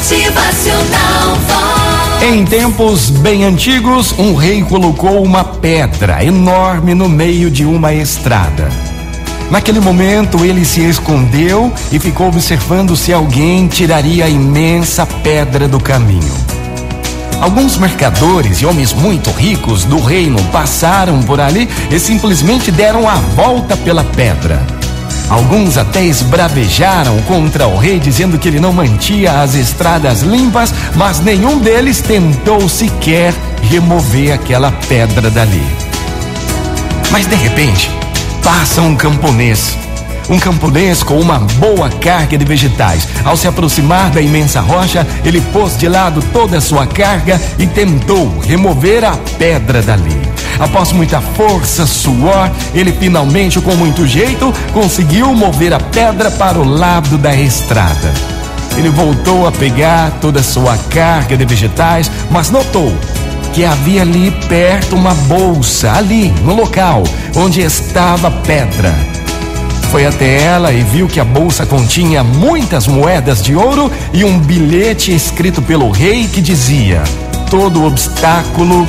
Motivacional. Em tempos bem antigos, um rei colocou uma pedra enorme no meio de uma estrada. Naquele momento, ele se escondeu e ficou observando se alguém tiraria a imensa pedra do caminho. Alguns mercadores e homens muito ricos do reino passaram por ali e simplesmente deram a volta pela pedra. Alguns até esbravejaram contra o rei, dizendo que ele não mantinha as estradas limpas, mas nenhum deles tentou sequer remover aquela pedra dali. Mas de repente, passa um camponês. Um camponês com uma boa carga de vegetais. Ao se aproximar da imensa rocha, ele pôs de lado toda a sua carga e tentou remover a pedra dali. Após muita força, suor, ele finalmente, com muito jeito, conseguiu mover a pedra para o lado da estrada. Ele voltou a pegar toda a sua carga de vegetais, mas notou que havia ali perto uma bolsa, ali no local onde estava a pedra. Foi até ela e viu que a bolsa continha muitas moedas de ouro e um bilhete escrito pelo rei que dizia: Todo obstáculo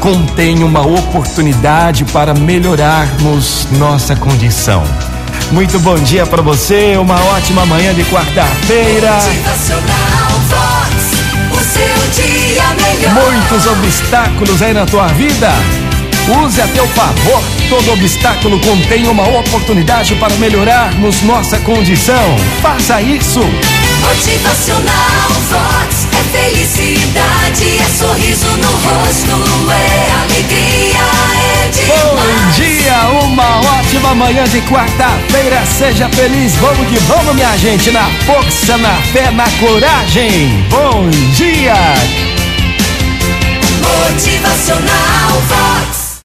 contém uma oportunidade para melhorarmos nossa condição. Muito bom dia para você, uma ótima manhã de quarta-feira. Motivacional Vox. O seu dia melhor. Muitos obstáculos aí na tua vida. Use a teu favor. Todo obstáculo contém uma oportunidade para melhorarmos nossa condição. Faça isso. Motivacional Vox. É felicidade, ótima manhã de quarta-feira. Seja feliz. Vamos que vamos, minha gente. Na força, na fé, na coragem. Bom dia. Motivacional